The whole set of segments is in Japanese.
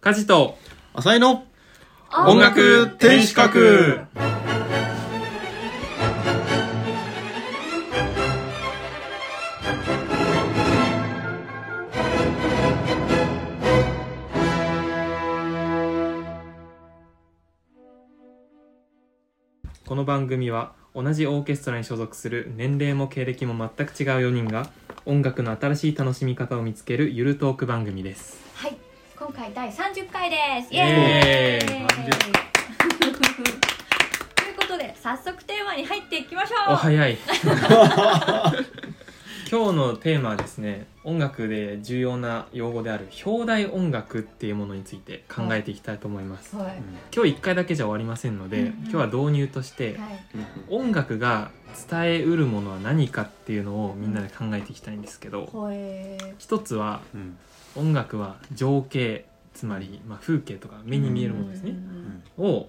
家事と浅井の音楽天守閣この番組は同じオーケストラに所属する年齢も経歴も全く違う4人が音楽の新しい楽しみ方を見つけるゆるトーク番組です。はい、今回第30回です。イイエーイエーイということで、早速テーマに入っていきましょう。お早い 今日のテーマはですね音楽で重要な用語である表題音楽っていうものについて考えていきたいと思います、はい。今日1回だけじゃ終わりませんので、うんうん今日は導入として、はい。音楽が伝えうるものは何かっていうのをみんなで考えていきたいんですけど、ほえー。一つはうん音楽は情景つまり、まあ、風景とか目に見えるものですね、を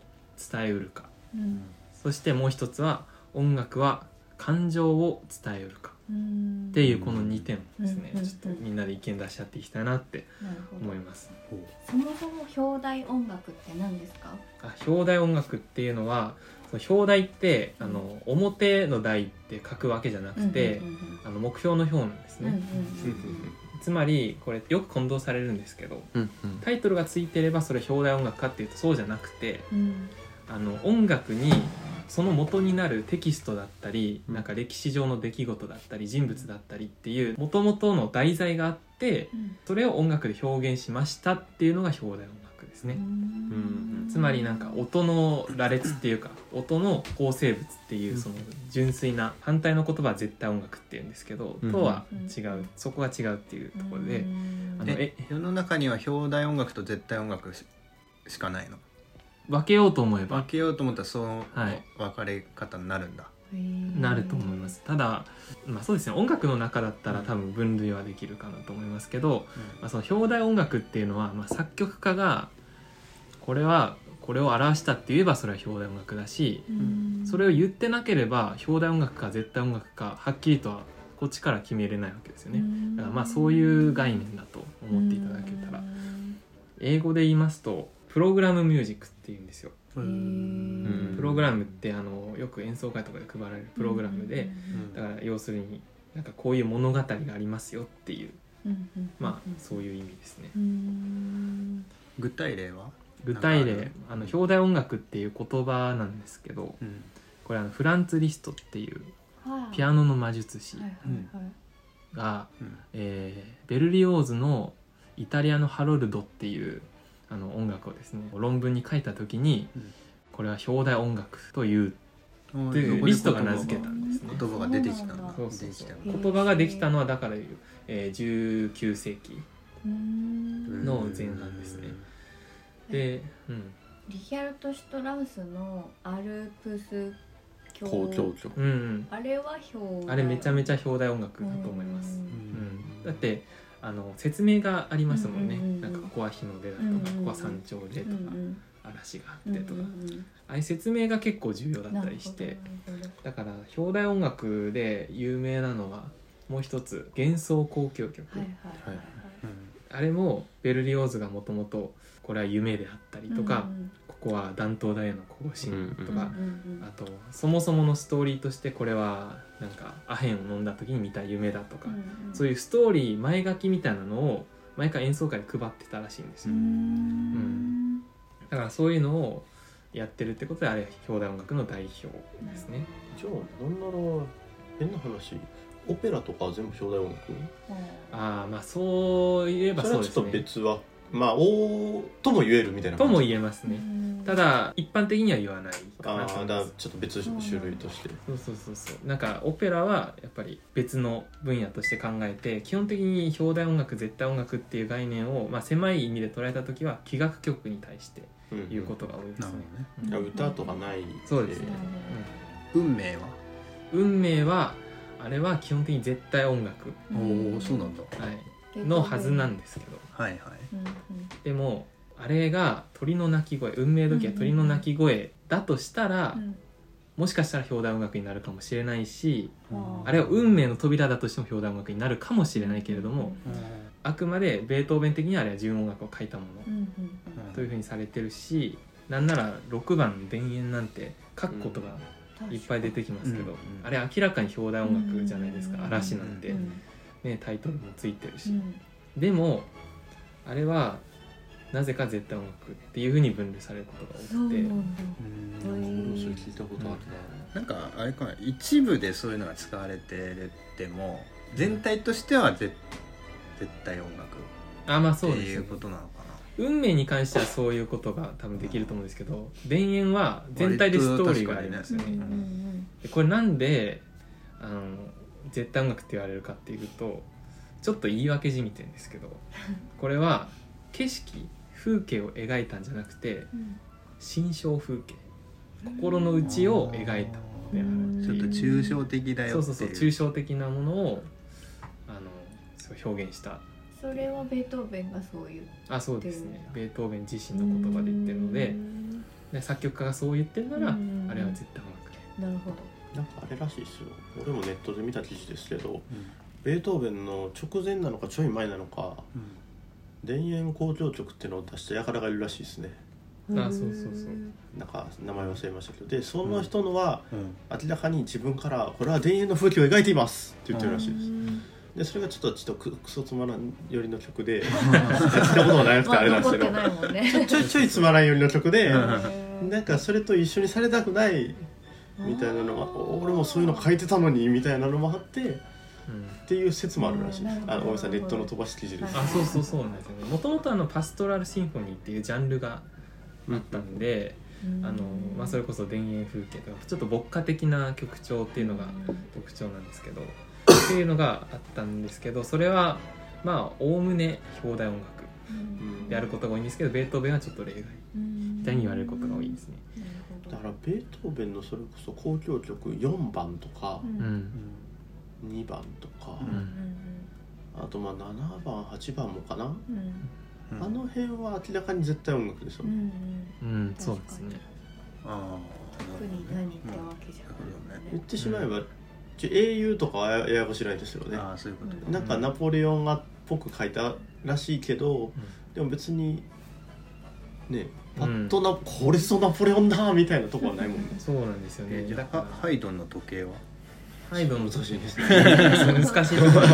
伝えうるか。うん。そしてもう一つは音楽は感情を伝えうるか。うん。っていうこの2点をですね、うん。ちょっとみんなで意見出し合っていきたいなって思い。ます。そもそも表題音楽って何ですか？あ表題音楽っていうのはその表題ってあの表の題って書くわけじゃなくて、うんうんあの目標の表なんですうんうんね、つまりこれよく混同されるんですけどうんタイトルがついてればそれ表題音楽かっていうとそうじゃなくてうん。うんあの音楽にその元になるテキストだったりなんか歴史上の出来事だったり人物だったりっていう元々の題材があってうん。それを音楽で表現しましたっていうのが表題音楽ですね、うんつまりなんか音の羅列っていうか音の構成物っていうその純粋な反対の言葉は絶対音楽っていうんですけど、うん。とは違う。うんそこが違うっていうところで、うん。あのえ世の中には表題音楽と絶対音楽ししかないの？分けようと思えば。分けようと思ったらそのはい。分かれ方になるんだ、へー。なると思います。ただ、まあ、そうですね。音楽の中だったら多分分類はできるかなと思いますけど、まあ、その表題音楽っていうのは、まあ、作曲家がこれはこれを表したって言えばそれは表題音楽だしうん。それを言ってなければ表題音楽か絶対音楽かはっきりとはこっちから決めれないわけですよね。だからまあそういう概念だと思っていただけたら英語で言いますとプログラムミュージックっていうんですよ。プログラムってあのよく演奏会とかで配られるプログラムでうん。だから要するになんかこういう物語がありますよっていううん。うん。まあそういう意味ですね。うん。具体例は、具体例あの表題音楽っていう言葉なんですけどうん。これあのフランツ・リストっていうはい。ピアノの魔術師が、うん。えーベルリオーズの「イタリアのハロルド」っていうあの音楽をですね論文に書いた時に、うん。これは表題音楽といううんというリストが名付けたんですね。言葉が出てきた言葉ができたのはだからいう、えー19世紀うん。の前半ですねで、うん。リヒャルト・シュトラウスのアルプス教交響曲。うんうん、あれは表あれめちゃめちちゃ表題音楽だと思います、ううん。ん、だってあの説明がありますもんね、うんうんうんうん。なんかここは日の出だとか、うんうんうん。ここは山頂でとか、嵐があってとか、ああいう説明が結構重要だったりして。だから表題音楽で有名なのはもう一つ幻想交響曲、はいはい。はい。あれもベルリオーズがもともとこれは夢であったりとか、ここは断頭台への行進とか、あとそもそものストーリーとしてこれはなんかアヘンを飲んだ時に見た夢だとか、そういうストーリー前書きみたいなのを毎回演奏会で配ってたらしいんですよ、ん。だからそういうのをやってるってことであれ表題音楽の代表ですね、じゃあなんなら変な話オペラとかは全部表題音楽ああまあそう言えばそれはちょっとそうですね別はまあおとも言えるみたいなともえ言えますね、ただ一般的には言わないかなとああだちょっと別種類として。そうそうそうそう。なんかオペラはやっぱり別の分野として考えて基本的に表題音楽絶対音楽っていう概念を、まあ、狭い意味で捉えた時は器楽曲に対してうん言うことが多いですね。なるほどね。うん。いや歌とかないそうですね。運命は？運命はあれは基本的に絶対音楽、おおそうなんだ。はい、のはずなんですけど。はいはいでもあれが鳥の鳴き声運命時は鳥の鳴き声だとしたら、もしかしたら表題音楽になるかもしれないしあれは運命の扉だとしても表題音楽になるかもしれないけれども、あくまでベートーベン的にはあれは純音楽を書いたものうんうんというふうにされてるしなんなら6番「田園」なんて書くことがうん。いっぱい出てきますけど、うんあれ明らかに表題音楽じゃないですか「うん嵐」なんて、うん。ね、タイトルもついてるし、うん。でもあれはなぜか絶対音楽っていうふうに分類されることが多くて。なんだ。うん。それ聞いたことあるなんかあれかな一部でそういうのが使われてるっても全体としては絶絶対音楽あまあっていうそうですね。ことなのか運命に関してはそういうことが多分できると思うんですけど田園は全体でストーリーがありますよね。うんうん。でこれなんであの絶対音楽って言われるかっていうとちょっと言い訳じみてんですけどこれは景色風景を描いたんじゃなくてうん。心象風景。心の内を描いた。ものであるなちょっと抽象的だよそうそうそう抽象的なものをあのそう表現した。それはベートーベンがそういうあそうですね。ベートーベン自身の言葉で言ってるのでで作曲家がそう言ってるならうん。あれは絶対音楽でなるほど。なんかあれらしいですよ。俺もネットで見た記事ですけどうん。ベートーベンの直前なのかちょい前なのかうん田園交響曲っていうのを出した輩がいるらしいですね。あそうそうそう。なんか名前忘れましたけど。でその人のはうん。明らかに自分から「これは田園の風景を描いています」って言ってるらしいです。うん。でそれがちょっとちょっとククソつまらん寄りの曲で 聞いたことがなくああれなんですけど。残ってないもんね。ちょいちょいつまらん寄りの曲でうん。なんかそれと一緒にされたくないみたいなのが俺もそういうの書いてたのにみたいなのもあってうんっていう説もあるらしい。ですうんあごめんなさいネットの飛ばし記事で。すはいあそうそうそうなんですよね。もともとあのパストラルシンフォニーっていうジャンルがあったんで、うん。あのまあ、それこそ田園風景とかちょっと牧歌的な曲調っていうのが特徴なんですけどっていうのがあったんですけどそれはまあおおむね表題音楽うん。であることが多いんですけどベートーベンはちょっと例外。うん。みたいに言われることが多いですね。だからベートーベンのそれこそ交響曲4番とかうん。うん2番とか。ううん。んあとまあ7番8番もかな。うん。うん。うんあの辺は明らかに絶対音楽ですようん。ねうんうん、そうですね。あ特に何ってわけじゃない言ってしまえばちょ英雄とかはやややこしないですよね。ああそういうことねなんかナポレオンがっぽく書いたらしいけどでも別にねパッとな、これぞナポレオンだみたいなとこはないもんね。そうなんですよね。ハイドンの時計は？ハイドンの難しいですね。難しいところ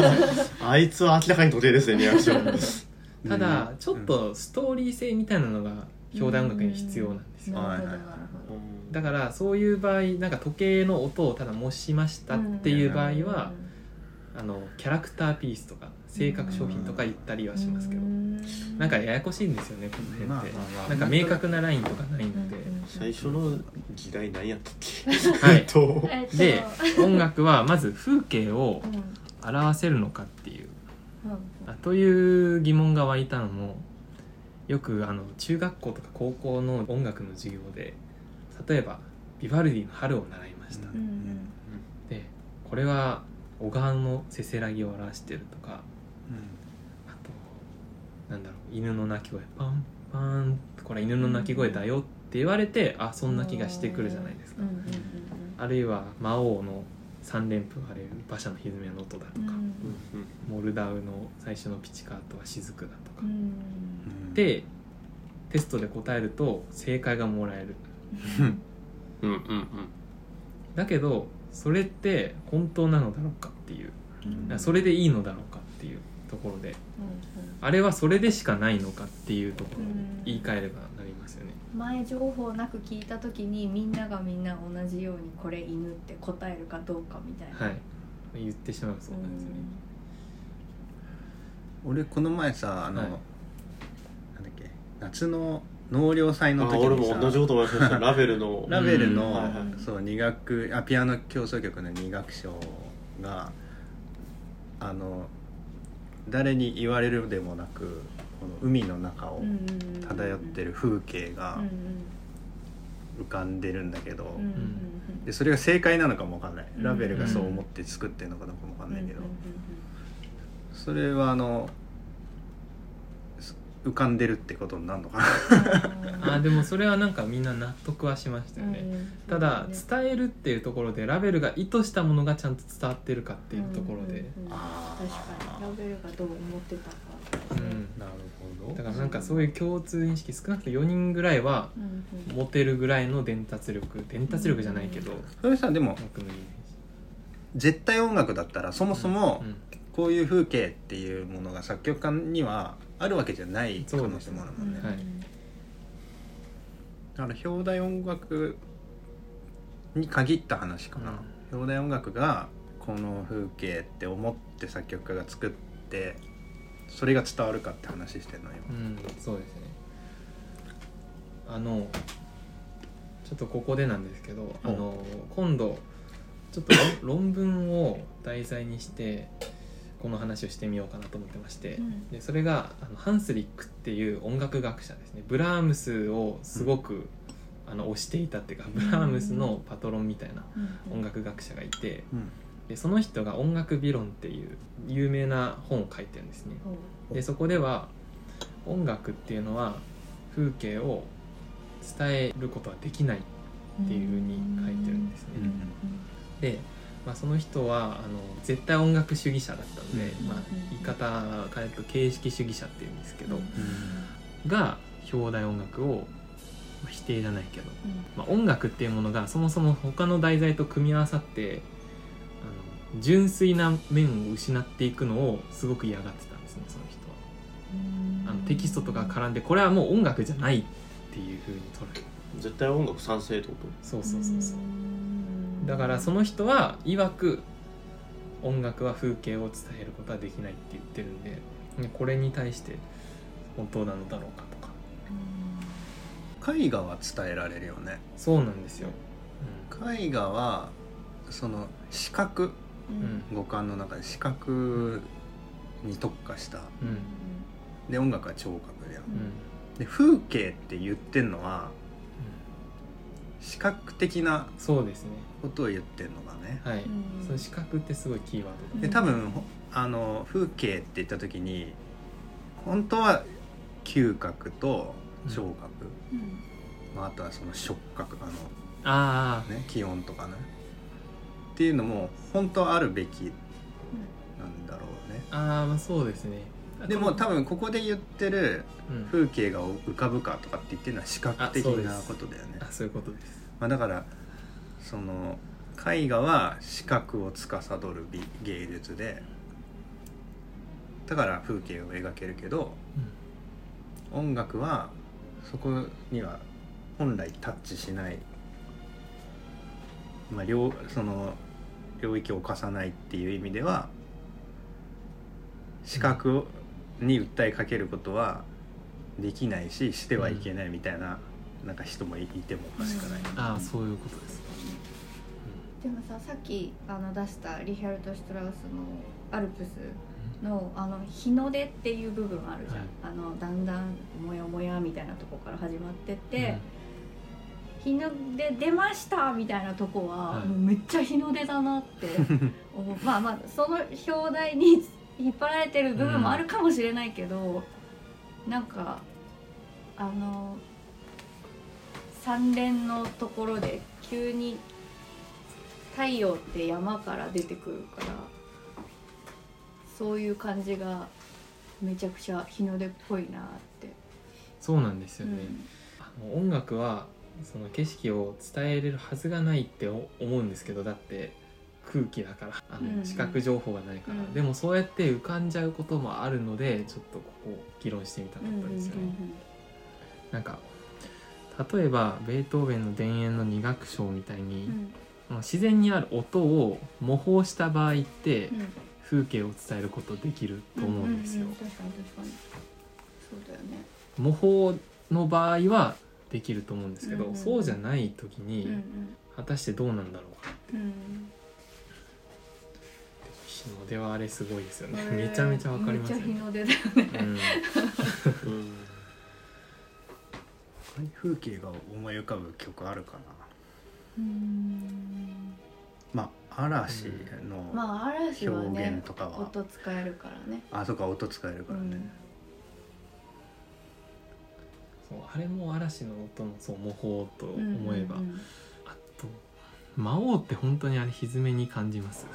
あいつは明らかに時計です。ねリアクションただちょっとストーリー性みたいなのが表題音楽に必要なんですよ。だからそういう場合なんか時計の音をただ模しましたっていう場合はあのキャラクターピースとか性格商品とか言ったりはしますけど。なんかややこしいんですよねこの辺って、まあまあまあ。なんか明確なラインとかないので、最初の議題何やったっけ？はい。えっとえっと。で音楽はまず風景をうん。表せるのかっていう。うん。あという疑問が湧いたのもよくあの中学校とか高校の音楽の授業で例えばビバルディの「春」を習いました、ううん。んでこれは小川のせせらぎを表してるとかあとなんだろう犬の鳴き声パンパンこれは犬の鳴き声だよって言われてあそんな気がしてくるじゃないですか。うんうんうんあるいは魔王の三連符がれる馬車の歪みの音だとか、うん。モルダウの最初のピチカートは雫だとか、うん。うん。でテストで答えると正解がもらえる。うんうんうん。だけどそれって本当なのだろうかっていう。うん。それでいいのだろうかっていうところであれはそれでしかないのかっていうところでうん言い換えれば前情報なく聞いた時にみんながみんな同じようにこれ犬って答えるかどうかみたいな。はい。言ってしまうそうなんですよね。俺この前さあの、はい。なんだっけ夏の納涼祭のあ時にさ。俺も同じこと思いました。ラベルの。ラベルの、うん。はいはい。そう二楽あピアノ協奏曲の二楽章があの誰に言われるでもなくこの海の中を漂ってる風景が浮かんでるんだけど、でそれが正解なのかもわかんない。うんラベルがそう思って作ってるのかどうかもわかんないけど、それはあのす浮かんでるってことになるのかな？あでもそれはなんかみんな納得はしましたよね、ただ伝えるっていうところでラベルが意図したものがちゃんと伝わってるかっていうところで、確かに。ラベルがどう思ってたか。うん、なるほど。だからなんかそういう共通認識少なくとも4人ぐらいは持てるぐらいの伝達力。伝達力じゃないけど、それさでも絶対音楽だったらそもそもこういう風景っていうものが作曲家にはあるわけじゃない可能性もあるもんね、はい、だから表題音楽に限った話かな、うん、表題音楽がこの風景って思って作曲家が作ってそれが伝わるかって話してんのよ、うん、そうですね。あのちょっとここでなんですけどあの今度ちょっと 論文を題材にしてこの話をしてみようかなと思ってまして、うん、でそれがあのハンスリックっていう音楽学者ですね。ブラームスをすごく、うん、あの推していたっていうかブラームスのパトロンみたいな音楽学者がいて、うん、でその人が「音楽理論」っていう有名な本を書いてるんですね。でそこでは音楽っていうのは風景を伝えることはできないっていうふうに書いてるんですね。でまあ、その人はあの絶対音楽主義者だったので、まあ、言い方変えると形式主義者っていうんですけど、が表題音楽を、まあ、否定じゃないけど、まあ、音楽っていうものがそもそも他の題材と組み合わさってあの純粋な面を失っていくのをすごく嫌がってたんですねその人は。あのテキストとか絡んでこれはもう音楽じゃないっていうふうに捉える。絶対音楽賛成ってこと？そうそうそうそうだからその人は曰く音楽は風景を伝えることはできないって言ってるんでこれに対して本当なのだろうかとか。絵画は伝えられるよね。そうなんですよ、うん、絵画はその視覚、うん、五感の中で視覚に特化した、うん、で音楽は聴覚でうん、で風景って言ってんのは視覚的なそうですね。ことを言ってるのがね。はい、その視覚ってすごいキーワードで。多分あの風景って言った時に本当は嗅覚と聴覚、うん。まあ、あとはその触覚あのあ、ね、気温とかね。っていうのも本当はあるべきなんだろうね。ああまあそうですねでも多分ここで言ってる風景が浮かぶかとかって言ってるのは視覚的なことだよね。あそういうことです、まあ、だからその絵画は視覚を司る美芸術でだから風景を描けるけど、うん、音楽はそこには本来タッチしない、まあ、両その領域を犯さないっていう意味では視覚に訴えかけることはできないししてはいけないみたいな,、なんか人もいてもおかしくない、ああそういうことです。でもささっきあの出したリヒャルト・シュトラウスの「アルプスの」あの日の出っていう部分あるじゃん、はい、あのだんだんモヤモヤみたいなとこから始まってって、うん、日の出出ましたみたいなとこは、はい、もうめっちゃ日の出だなって まあまあその表題に引っ張られてる部分もあるかもしれないけど、うん、なんかあの三連のところで急に太陽って山から出てくるからそういう感じがめちゃくちゃ日の出っぽいなって。そうなんですよね、うん、音楽はその景色を伝えれるはずがないって思うんですけどだって空気だからあの視覚情報がないから、うん。うん、でもそうやって浮かんじゃうこともあるのでちょっとここ議論してみたかったですよね。なんか例えばベートーベンの「田園の二楽章」みたいに、うん、自然にある音を模倣した場合って、うん、風景を伝えることできると思うんですよ。模倣の場合はできると思うんですけど、うんうん、そうじゃない時に、果たしてどうなんだろうか。うん日の出はあれすごいですよね、めちゃめちゃわかりますよね。日の出だよね、うん、風景が思い浮かぶ曲あるかな？うん。まあ嵐の表現とかは、音使えるからね。あそっか音使えるからね、そうあれも嵐の音のそう模倣と思えば、うんうんうん。あと魔王って本当にあれ歪めに感じます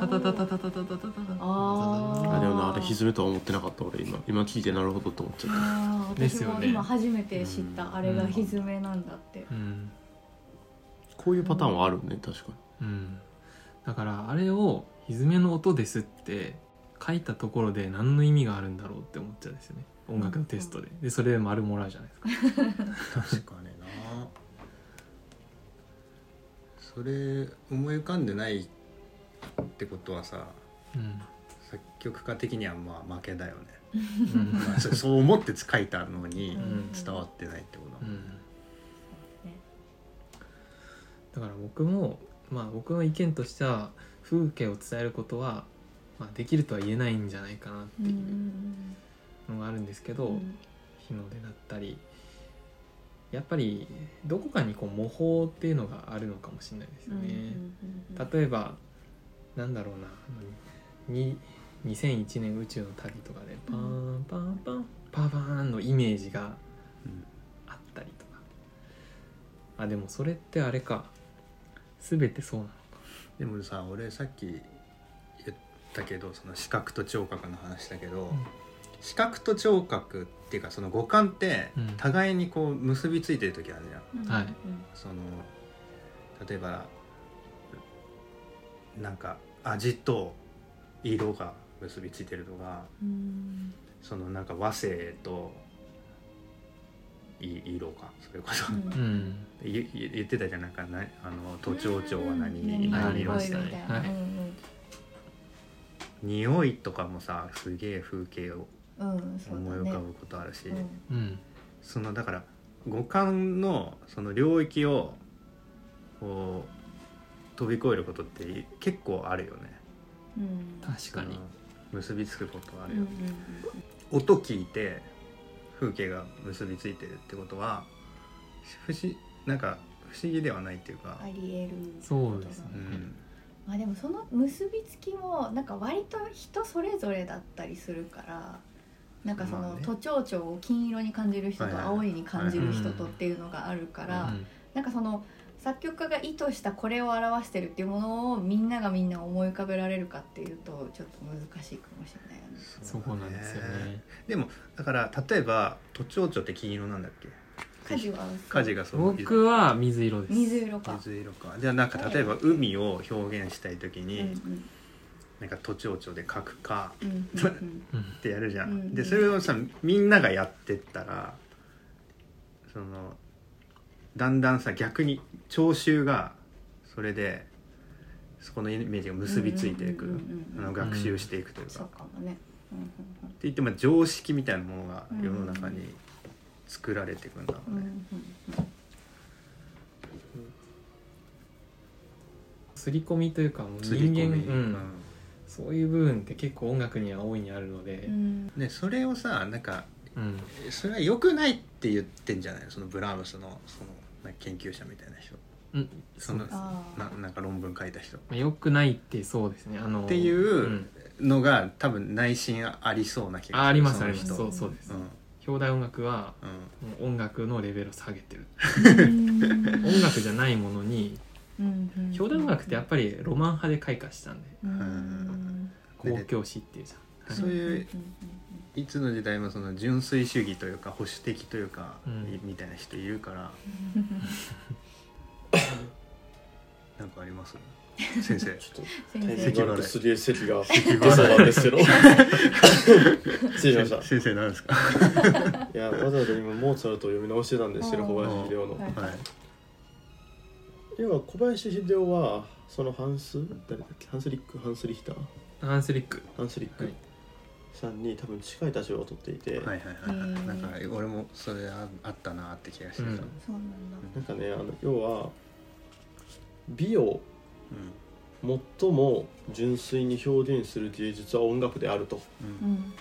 タタタタタタタタタああでもなあれ歪めとは思ってなかった俺今今聞いてなるほどと思っちゃったあーですよね私も今初めて知った、あれが歪めなんだって、うんこういうパターンはあるね確かうんだからあれを歪めの音ですって書いたところで何の意味があるんだろうって思っちゃうんですよね音楽のテストででそれで丸もらうじゃないですか確かになそれ思い浮かんでないってことはさうん。作曲家的にはまあ負けだよね、うん。まあ、そ そう思って書いたのにうん。伝わってないってこと。だもんうん。だから僕もまあ僕の意見としては風景を伝えることは、まあ、できるとは言えないんじゃないかなっていうんのがあるんですけど、うん。日の出だったりやっぱりどこかにこう模倣っていうのがあるのかもしれないですよね。例えばなんだろうなあのに2001年宇宙の旅とかでパーンパンパンパーバーンのイメージがうん。あったりとか。あでもそれってあれか。全てそうなのか。でもさ俺さっき言ったけどその視覚と聴覚の話だけど、視覚と聴覚っていうかその五感ってうん。互いにこう結びついてる時あるじゃん、うん。はい。その例えばなんか味と色が結びついてるとかうんそのなんか和声とい色かそれこそ、うん うん。言ってたじゃんなんかなあの都庁長は何うん何色したりましたね匂いとかもさすげえ風景を思い浮かぶことあるし、うんうん。そのだから五感のその領域をこう飛び越えることって結構あるよね。うん。確かに。結びつくことあうんるよ、音聞いて風景が結びついてるってことは不思なんか不思議ではないっていうか、あり得るそうですね。うん。まあでもその結びつきもなんか割と人それぞれだったりするからなんかその都庁長を金色に感じる人と青いに感じる人とうんっていうのがあるからうん。なんかその作曲家が意図したこれを表してるっていうものをみんながみんな思い浮かべられるかっていうとちょっと難しいかもしれないよね。そこなんですよね。でもだから例えば都庁長って金色なんだっけ？火事は火事がそう。僕は水色です。水色か。水色か。じゃあなんか例えば海を表現したい時に、うんうんなんか都庁長で書くかうんうんうん。ってやるじゃん、うん。でそれをさみんながやってったらそのだんだんさ逆に聴衆がそれでそこのイメージが結びついていく。学習していくというか、そうって言っても常識みたいなものが世の中に作られていくんだろううんね、刷り込みというかもう刷り人間、込み。うん、そういう部分って結構音楽には大いにあるので。う、ん。でそれをさなんかうん。それは良くないって言ってんじゃない？のそのブラームスのそのなんか研究者みたいな人。うん。そのあー。ななんか論文書いた人。まあよくないってそうですね。あのっていうん。のが多分内心ありそうな気があありますあります。そうそうです、うん。表題音楽はうん。もう音楽のレベルを下げてる。うん。音楽じゃないものにうんうん。表題音楽ってやっぱりロマン派で開花したんで。うん。公共詩っていうじゃん、そういううんうんいつの時代もその純粋主義というか保守的というか、うん。いみたいな人いるから。なんかあります？先生。ちょっと席が出そうなんですけど失礼しました。先生なんですか？いやわざわざ今モーツァルトを読み直してたんですけどうん。小林秀夫の、はい。はい。要は小林秀夫はそのハンス？誰だっけ？ハンスリック？ハンスリヒター？ハンスリック。ハンスリック。はいさんに多分近い立場を取っていて、はいはいはい。なんか俺もそれああったなって気がしてた、うん。なんかねあの要は美をうん。最も純粋に表現する芸術は音楽であると。うん。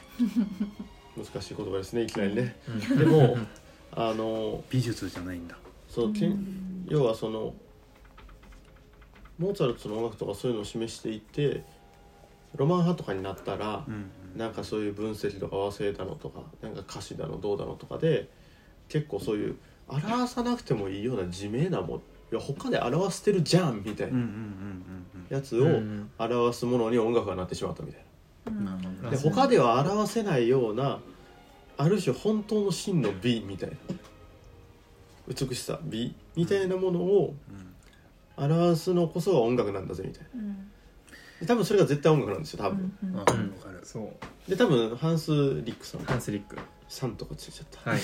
難しい言葉ですねいきなりね、うん。でもあの美術じゃないんだ。そうけん。要はそのモーツァルトの音楽とかそういうのを示していてロマン派とかになったらうんなんかそういう分析とか和声だのとかなんか歌詞だのどうだのとかで結構そういう表さなくてもいいような自明なもん。いや他で表してるじゃんみたいな。やつを表すものに音楽がなってしまったみたいな。で他では表せないようなある種本当の真の美みたいな。美しさ美みたいなものを表すのこそが音楽なんだぜみたいな、うん、多分それが絶対音楽なんですよ多分、うんうん、分かる。そう。で多分ハンス・リックさん。ハンス・リック。さんとかついちゃった。はい。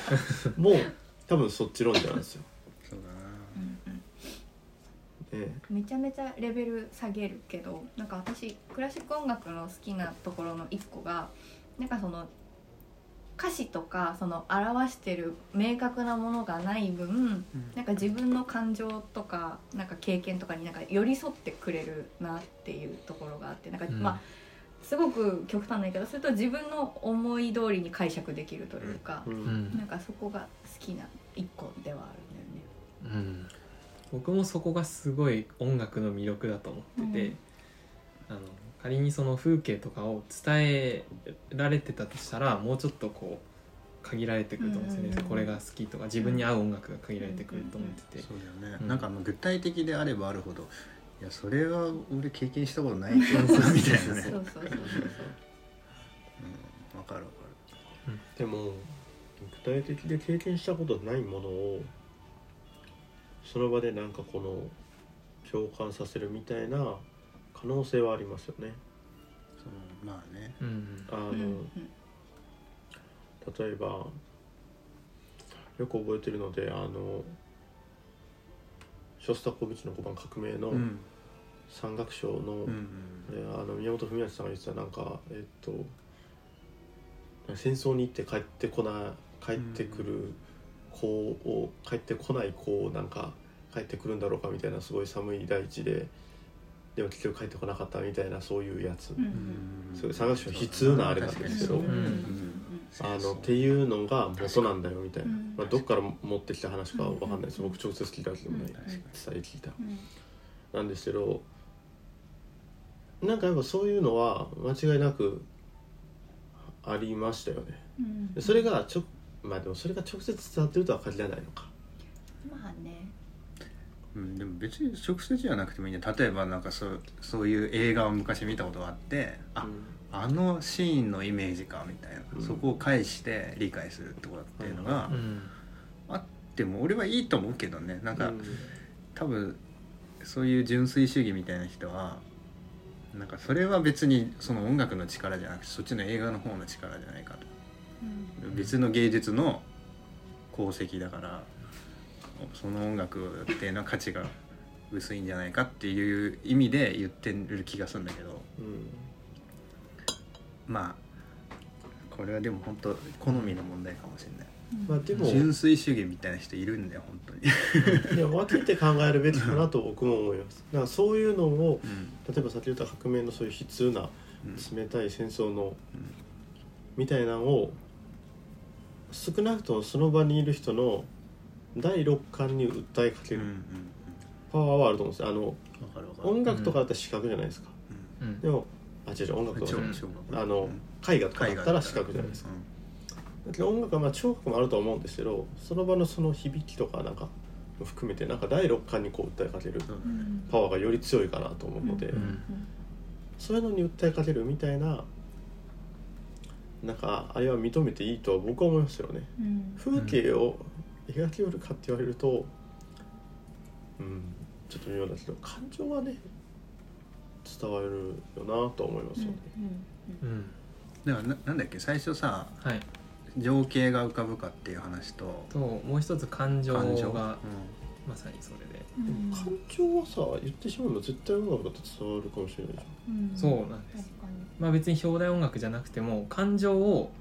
もう多分そっち論者なんですよ。そうだな、ええ、めちゃめちゃレベル下げるけどなんか私クラシック音楽の好きなところの一個がなんかその歌詞とかその表してる明確なものがない分、うん、なんか自分の感情とかなんか経験とかになんか寄り添ってくれるなっていうところがあってなんか、うん、まあすごく極端だけどそれと自分の思い通りに解釈できるというか、うん、なんかそこが好きな一個ではあるんだよね。うん、僕もそこがすごい音楽の魅力だと思ってて、あの仮にその風景とかを伝えられてたとしたらもうちょっとこう限られてくると思うんですよね、これが好きとか自分に合う音楽が限られてくると思ってて、そうだよね、うん、なんかあの具体的であればあるほどいやそれは俺経験したことないけどみたいなね。そうそうそうそう。うん、分かる分かる、うん、でも具体的で経験したことないものをその場でなんかこの共感させるみたいな可能性はありますよね。そのまあね、うん、あの、うん、例えばよく覚えてるのであのショスタコビチの5番革命の山岳賞の,、うんあの宮本文明さんが言ってたなんかえっと戦争に行って帰ってこな帰ってくる子を帰ってこない子をなんか帰ってくるんだろうかみたいなすごい寒い大地ででも結局帰ってこなかったみたいなそういうやつ、うん、そういう探しは悲痛なあれなんですけど、あのっていうのが元なんだよみたいな、まあ、どっから持ってきた話かわかんないです。僕直接聞いたわけでもない、伝え聞いた、なんですけどなんかやっぱそういうのは間違いなくありましたよね、それがちょまあでもそれが直接伝わってるとは限らないのか。まあねうん、でも別に直接じゃなくてもいいね。例えばなんかそうそういう映画を昔見たことがあってあ、うん、あのシーンのイメージかみたいな、うん、そこを返して理解するってことっていうのが、あっても俺はいいと思うけどね。なんか、うん、多分そういう純粋主義みたいな人はなんかそれは別にその音楽の力じゃなくてそっちの映画の方の力じゃないかと、別の芸術の功績だからその音楽っていうのは価値が薄いんじゃないかっていう意味で言ってる気がするんだけど、うん、まあこれはでも本当好みの問題かもしれない。まあ、でも。純粋主義みたいな人いるんだよ本当に。いや分けて考えるべきかなと僕も思います。だからそういうのを、うん、例えば先ほど革命のそういう悲痛な冷たい戦争の、うん、みたいなのを少なくともその場にいる人の第六感に訴えかけるパワーはあると思うんですよ。あの音楽とかだったら視覚じゃないですか、うん、でもあ違う違う音楽とかあの絵画とかだったら視覚じゃないですか、だけど音楽はまあ聴覚もあると思うんですけどその場のその響きとかなんかも含めてなんか第六感にこう訴えかけるパワーがより強いかなと思うので、うん、そういうのに訴えかけるみたいななんかあれは認めていいとは僕は思いますよね。うん、風景を描きよるかって言われるとうん。ちょっと微妙だけど感情はね伝わるよなと思いますよね。うん、うん、だからななんだっけ？最初さ、はい、情景が浮かぶかっていう話とともう一つ感情が、うん、まさにそれで、うん、感情はさ言ってしまうの絶対音楽だと伝わるかもしれないじゃん、うん、そうなんです。まあ別に表題音楽じゃなくても感情を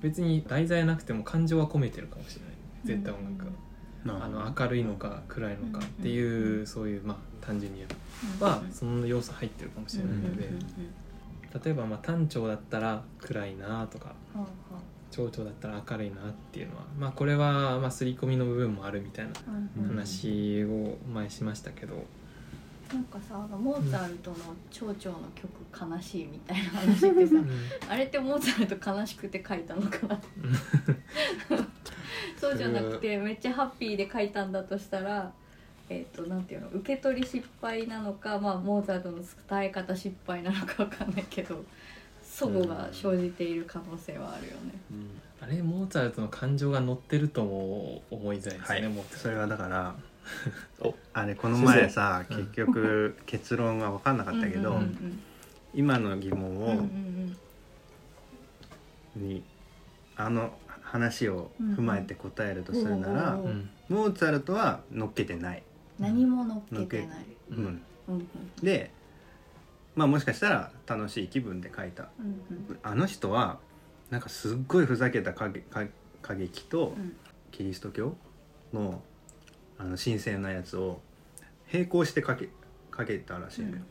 別に題材なくても感情は込めてるかもしれない絶対音楽が、あの明るいのか暗いのかっていう、そういうまあ単純に言えば、はその要素入ってるかもしれないので、例えばまあ単調だったら暗いなとか、蝶々だったら明るいなっていうのはまあこれはまあ刷り込みの部分もあるみたいな話を前しましたけど。なんかさモーツァルトの蝶々の曲「悲しい」みたいな話ってさ、あれってモーツァルト悲しくて書いたのかなそうじゃなくてめっちゃハッピーで書いたんだとしたらえっ、ー、となんていうの受け取り失敗なのか、まあ、モーツァルトの伝え方失敗なのかわかんないけど齟齬が生じている可能性はあるよね。うん。あれモーツァルトの感情が乗ってるとも思いづらいですね、はい、それはだから あれこの前さ結局結論は分かんなかったけど、今の疑問を、にあの話を踏まえて答えるとするなら、モーツァルトは乗っけてない。何も乗っけてない。うん、でまあもしかしたら楽しい気分で書いた、あの人はなんかすっごいふざけた過過激とキリスト教のあの神聖なやつを並行してかけかけたらしいのよ、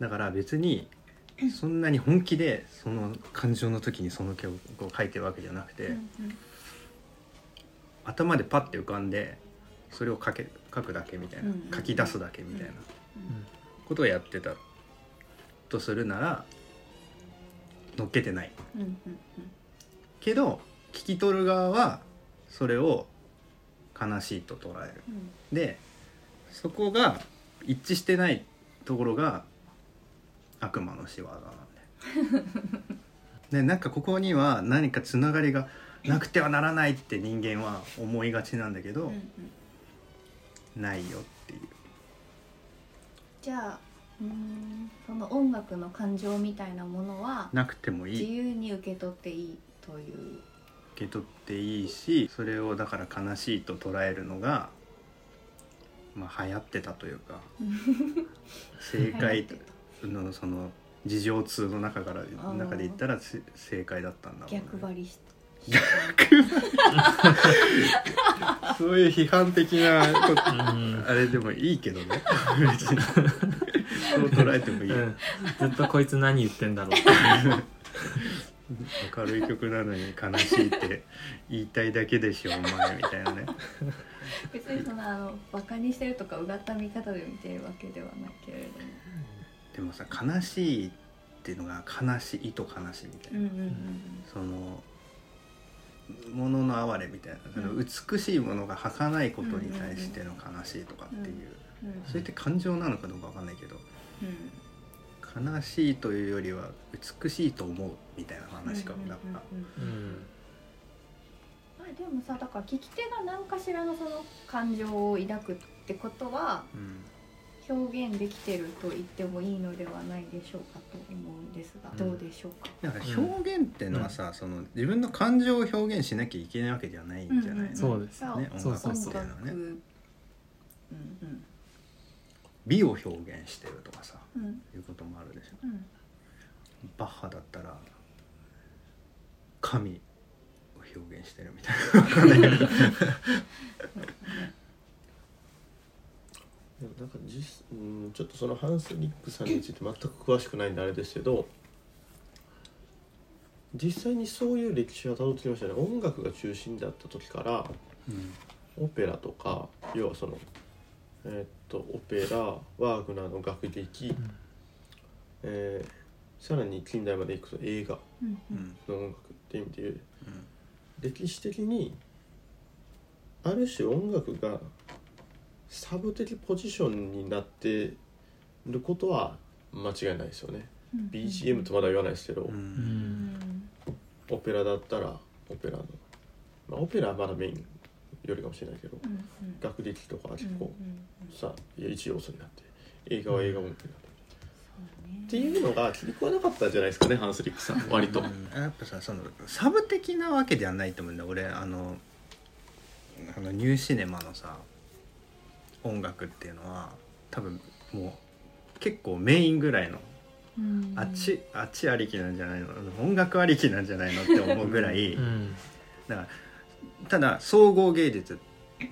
だから別にそんなに本気でその感情の時にその曲を書いてるわけじゃなくて、頭でパッて浮かんでそれを書け書くだけみたいな、書き出すだけみたいなことをやってたとするなら乗っけてない、けど聞き取る側はそれを悲しいと捉える、うん、でそこが一致してないところが悪魔の仕業なんで。でなんかここには何かつながりがなくてはならないって人間は思いがちなんだけど、うんうん、ないよっていう。じゃあうんその音楽の感情みたいなものはなくてもいい。自由に受け取っていいという。受け取っていいしそれをだから悲しいと捉えるのがまあ流行ってたというか正解 のその事情通の中から中で言ったら正解だったんだろう、ね、逆張りし逆 そういう批判的なあれでもいいけどね。別に。そう捉えてもいい、うん、ずっとこいつ何言ってんだろう。明るい曲なのに悲しいって言いたいだけでしょお前みたいなね。別にそのあのバカにしてるとかうがった見方で見てるわけではないけれどもでもさ悲しいっていうのが悲しいと悲しいみたいな、うんうんうん、そのものの哀れみたいな、その美しいものが儚いことに対しての悲しいとかっていう、それって感情なのかどうか分かんないけど、悲しいというよりは美しいと思うみたいな話かもだから。でもさだから聞き手が何かしらのその感情を抱くってことは、表現できてると言ってもいいのではないでしょうかと思うんですが、どうでしょうか？だから表現っていうのはさ、その自分の感情を表現しなきゃいけないわけじゃないんじゃないの、そうですね。音楽っていうのはね。うんうん美を表現してるとかさ、うん、いうこともあるでしょ、うん、バッハだったら神を表現してるみたいな でもなんか実、うん、ちょっとそのハンス・リックさんについて全く詳しくないんであれですけど実際にそういう歴史はたどってきましたね。音楽が中心だった時から、うん、オペラとか要はそのえー、っとオペラワーグナーの楽劇、うん、えー、さらに近代までいくと映画の音楽っていう意味で、うん、歴史的にある種音楽がサブ的ポジションになってることは間違いないですよね、うん、BGM とまだ言わないですけど、うん、オペラだったらオペラの、まあ、オペラはまだメインよりかもしれないけど、うんうん、学歴とか結構、さ一要素になって映画は映画音楽になって。っていうのが気に食わなかったんじゃないですかねハンス・リックさん。割と、やっぱさそのサブ的なわけではないと思うんだ俺あのあのニューシネマのさ音楽っていうのは多分もう結構メインぐらいのあっちあっちありきなんじゃないの？音楽ありきなんじゃないの？って思うぐらい、うん、だからただ総合芸術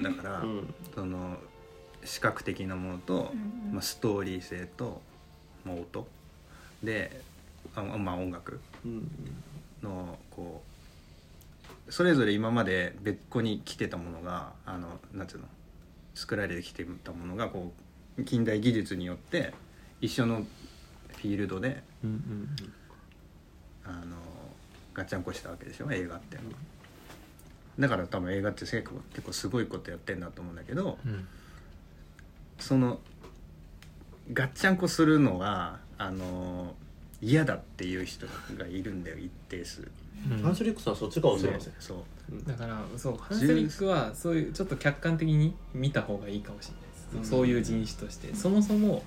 だから、うん、その視覚的なものと、うん。うん、まあ、ストーリー性と、まあ、音。であ、まあ、音楽。のこうそれぞれ今まで別個に来てたものがあのなんていうの？作られてきてたものがこう近代技術によって一緒のフィールドでうんうんあのガッチャンコしたわけでしょ映画ってだから多分映画って結構結構すごいことやってんだと思うんだけどうん。そのガッチャンコするのはあの嫌だっていう人がいるんだよ一定数。うん。ハンスリックさんはそっちかもしれません。そうだからそうハンスリックはそういうちょっと客観的に見た方がいいかもしれないです、そういう人種として。そもそも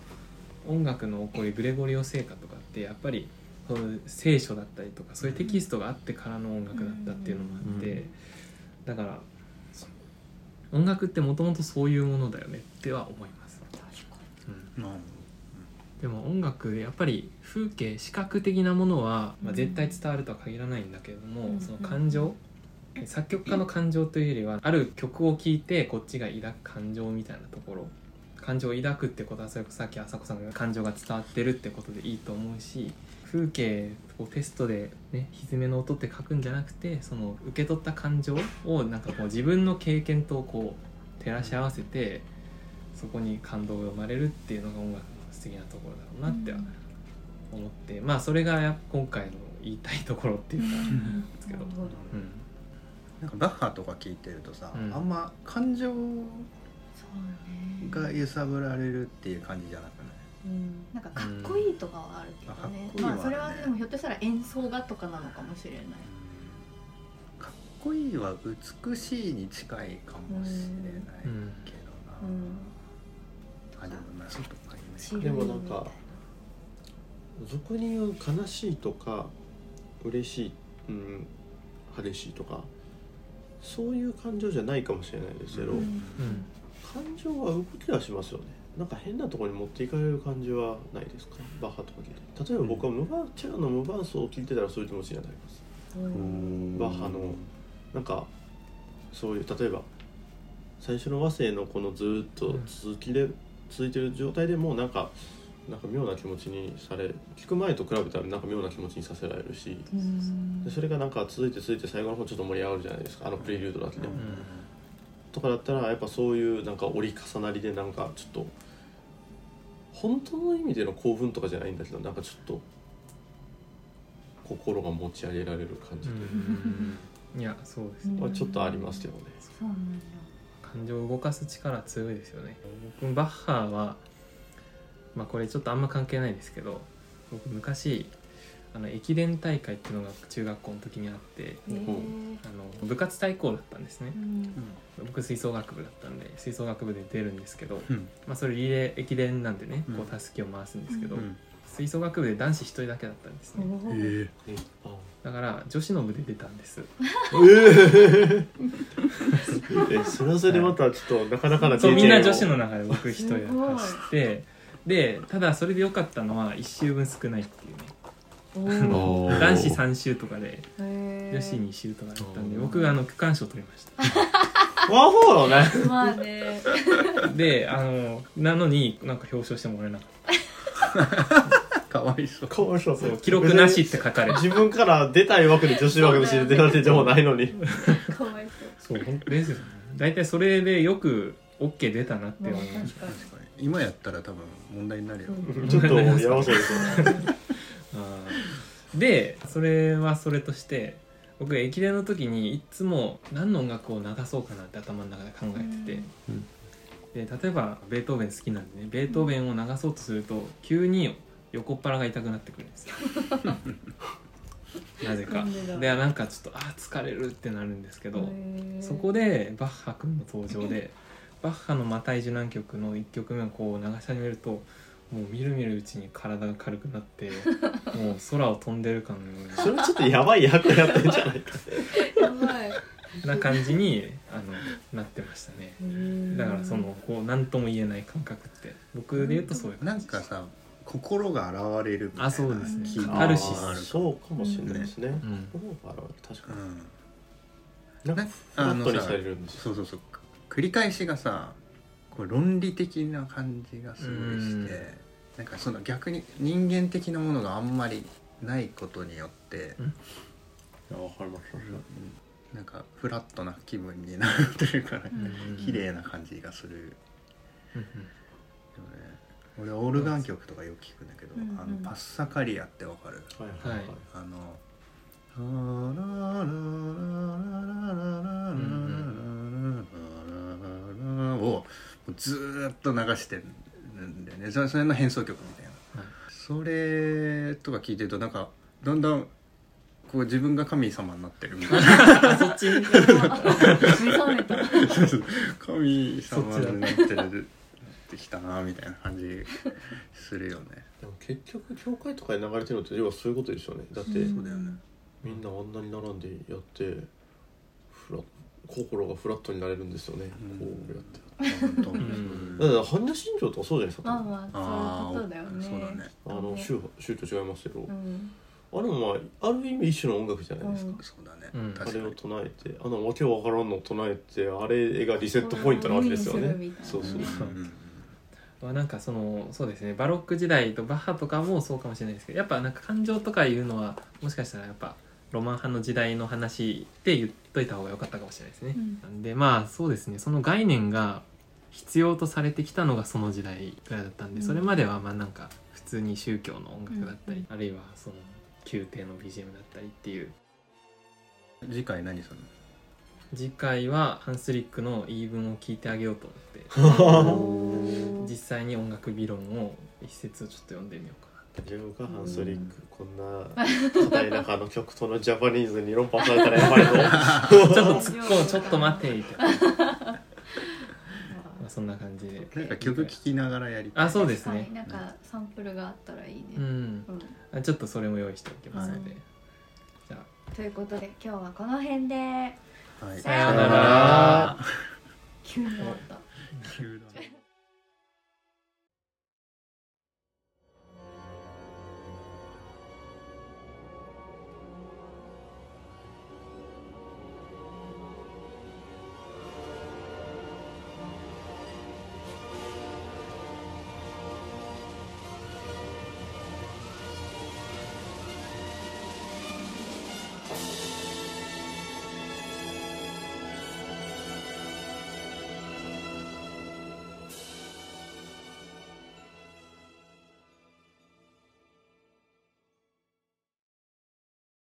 音楽の起こりグレゴリオ聖歌とかってやっぱりその聖書だったりとかそういうテキストがあってからの音楽だったっていうのもあって、うん。だから音楽ってもともとそういうものだよねっては思います、うん。まあでも音楽やっぱり風景視覚的なものは、まあ、絶対伝わるとは限らないんだけれども、うん。その感情作曲家の感情というよりはある曲を聴いてこっちが抱く感情みたいなところ感情を抱くってことはそれこそさっき朝子さんが感情が伝わってるってことでいいと思うし風景をテストでね歪めの音って書くんじゃなくてその受け取った感情をなんかこう自分の経験とこう照らし合わせてそこに感動が生まれるっていうのが音楽の素敵なところだろうなっては思って、まあそれが今回の言いたいところっていうか、ですけど。うん、なんかバッハとか聞いてるとさ、うん。あんま感情が揺さぶられるっていう感じじゃなくない？うん。なんかかっこいいとかはあるけどね。うん。まあそれはでもひょっとしたら演奏がとかなのかもしれない。かっこいいは美しいに近いかもしれないけどな、うん。あでもまあそうとか。ありますチルでもなんか俗に言う悲しいとか嬉しい、うん、激しいとかそういう感情じゃないかもしれないですけど、うん。うん感情は動きはしますよね。なんか変なところに持っていかれる感じはないですか？バッハとか聞いて。例えば僕は無伴チェアの無伴奏を聞いてたらそういう気持ちにはなります。うん。バッハのなんかそういう例えば最初の和声のこのずっと続きで、続いてる状態でもなんかなんか妙な気持ちにされ聞く前と比べたらなんか妙な気持ちにさせられるしうん。でそれがなんか続いて続いて最後の方ちょっと盛り上がるじゃないですかあのプレリュードだけでも、ん。とかだったらやっぱそういうなんか折り重なりでなんかちょっと本当の意味での興奮とかじゃないんだけどなんかちょっと心が持ち上げられる感じうん。いやそうですね。はちょっとありますよね。そうなんだ。感情を動かす力強いですよね。僕バッハはまあこれちょっとあんま関係ないですけど僕昔あの駅伝大会っていうのが中学校の時にあってあの部活対抗だったんですね。うん。僕吹奏楽部だったんで吹奏楽部で出るんですけど、うん。まあ、それリレー駅伝なんでねうん。こうたすきを回すんですけど、うん。吹奏楽部で男子1人だけだったんですね。だから女子の部で出たんです。え それはそれでまたちょっとなかなかなそうみんな女子をの中で僕一人だ走ってでただそれで良かったのは1周分少ないっていうね。おおー。男子3周とかでー。女子2周とかだったんで僕があの区間賞取りました。ワンフォーだね。まあね。であのなのになんか表彰してもらえなかっ かわいそう。かわいそう。たそう記録なしって書かれて自分から出たい枠で女子枠として出られてもないのに。かわいそう。そう本当ですよね。大体それでよく OK 出たなって思いました今やったら多分問題になるよ、うん。ちょっとやばそうですよね。でそれはそれとして僕駅伝の時にいつも何の音楽を流そうかなって頭の中で考えてて、うん。で例えばベートーベン好きなんでねベートーベンを流そうとすると急に横っ腹が痛くなってくるんですよ。なぜか。でなんかちょっとあー疲れるってなるんですけど、そこでバッハ君の登場でバッハの「マタイ受難曲」の1曲目をこう流し始めるともうみるみるうちに体が軽くなって もう空を飛んでるかのよそれちょっとやばい役やってんじゃないか。やばい。うな感じにあのなってましたね。だからそのこう何とも言えない感覚って。僕で言うとそういうなんかさ心が現れるみたいなあそうですね。カタルシス。そうかもしれないですね。うん。心が現れる。確かうん。になんかフラットにされるんですよ。そうそうそう繰り返しがさこう論理的な感じがすごいしうん。てなんかその逆に人間的なものがあんまりないことによってうん。かりました。なんかフラットな気分になるというかねうん綺麗な感じがする。うん俺オルガン曲とかよく聞くんだけど、うんうん。あのパッサカリアってわかる？はいはいはい。あの「ラララララララララララ」をもうずーっと流してるんだよね。それそれの変奏曲みたいな。はい。それとか聞いてるとなんかだんだんこう自分が神様になってるみたいな。あそっち神様になってるなってきたなみたいな感じするよね。でも結局教会とかで流れてるのって要はそういうことですよね。だって、うん。そうだよね。みんなあんなに並んでやって心がフラットになれるんですよね、うん。こうやって。本当ん。だから般若心経とかそうじゃないですか、まあまあそういうことだよね。そうだね。あの宗宗と違いますけど、うん。あれもまあある意味一種の音楽じゃないですか、うん。そうだね、うん。あれを唱えてあのわけわからんのを唱えてあれがリセットポイントなわけですよね。そうそう。なんかそのそうですね。バロック時代とバッハとかもそうかもしれないですけどやっぱなんか感情とかいうのはもしかしたらやっぱロマン派の時代の話で言っといた方が良かったかもしれないですね。うん。なんでまあそうですね。その概念が必要とされてきたのがその時代ぐらいだったんで、うん。それまではまあなんか普通に宗教の音楽だったり、うん。あるいはその宮廷の BGM だったりっていう。次回何するの？次回はハンスリックの言い分を聞いてあげようと思って。実際に音楽理論を一節をちょっと読んでみようか。な自分がハンスリック、こんな硬い中の曲とのジャパニーズに論破されたらやばいぞ。ちょっと突っ込む ちょっと待てみたいな、まあ、そんな感じで。なんか曲聴きながらやりたい。あそうですね。はいなんかサンプルがあったらいいね、うん。うん。あちょっとそれも用意しておきますので、はい。じゃあ。ということで今日はこの辺で。はい。さようなら。急に終わった。急だ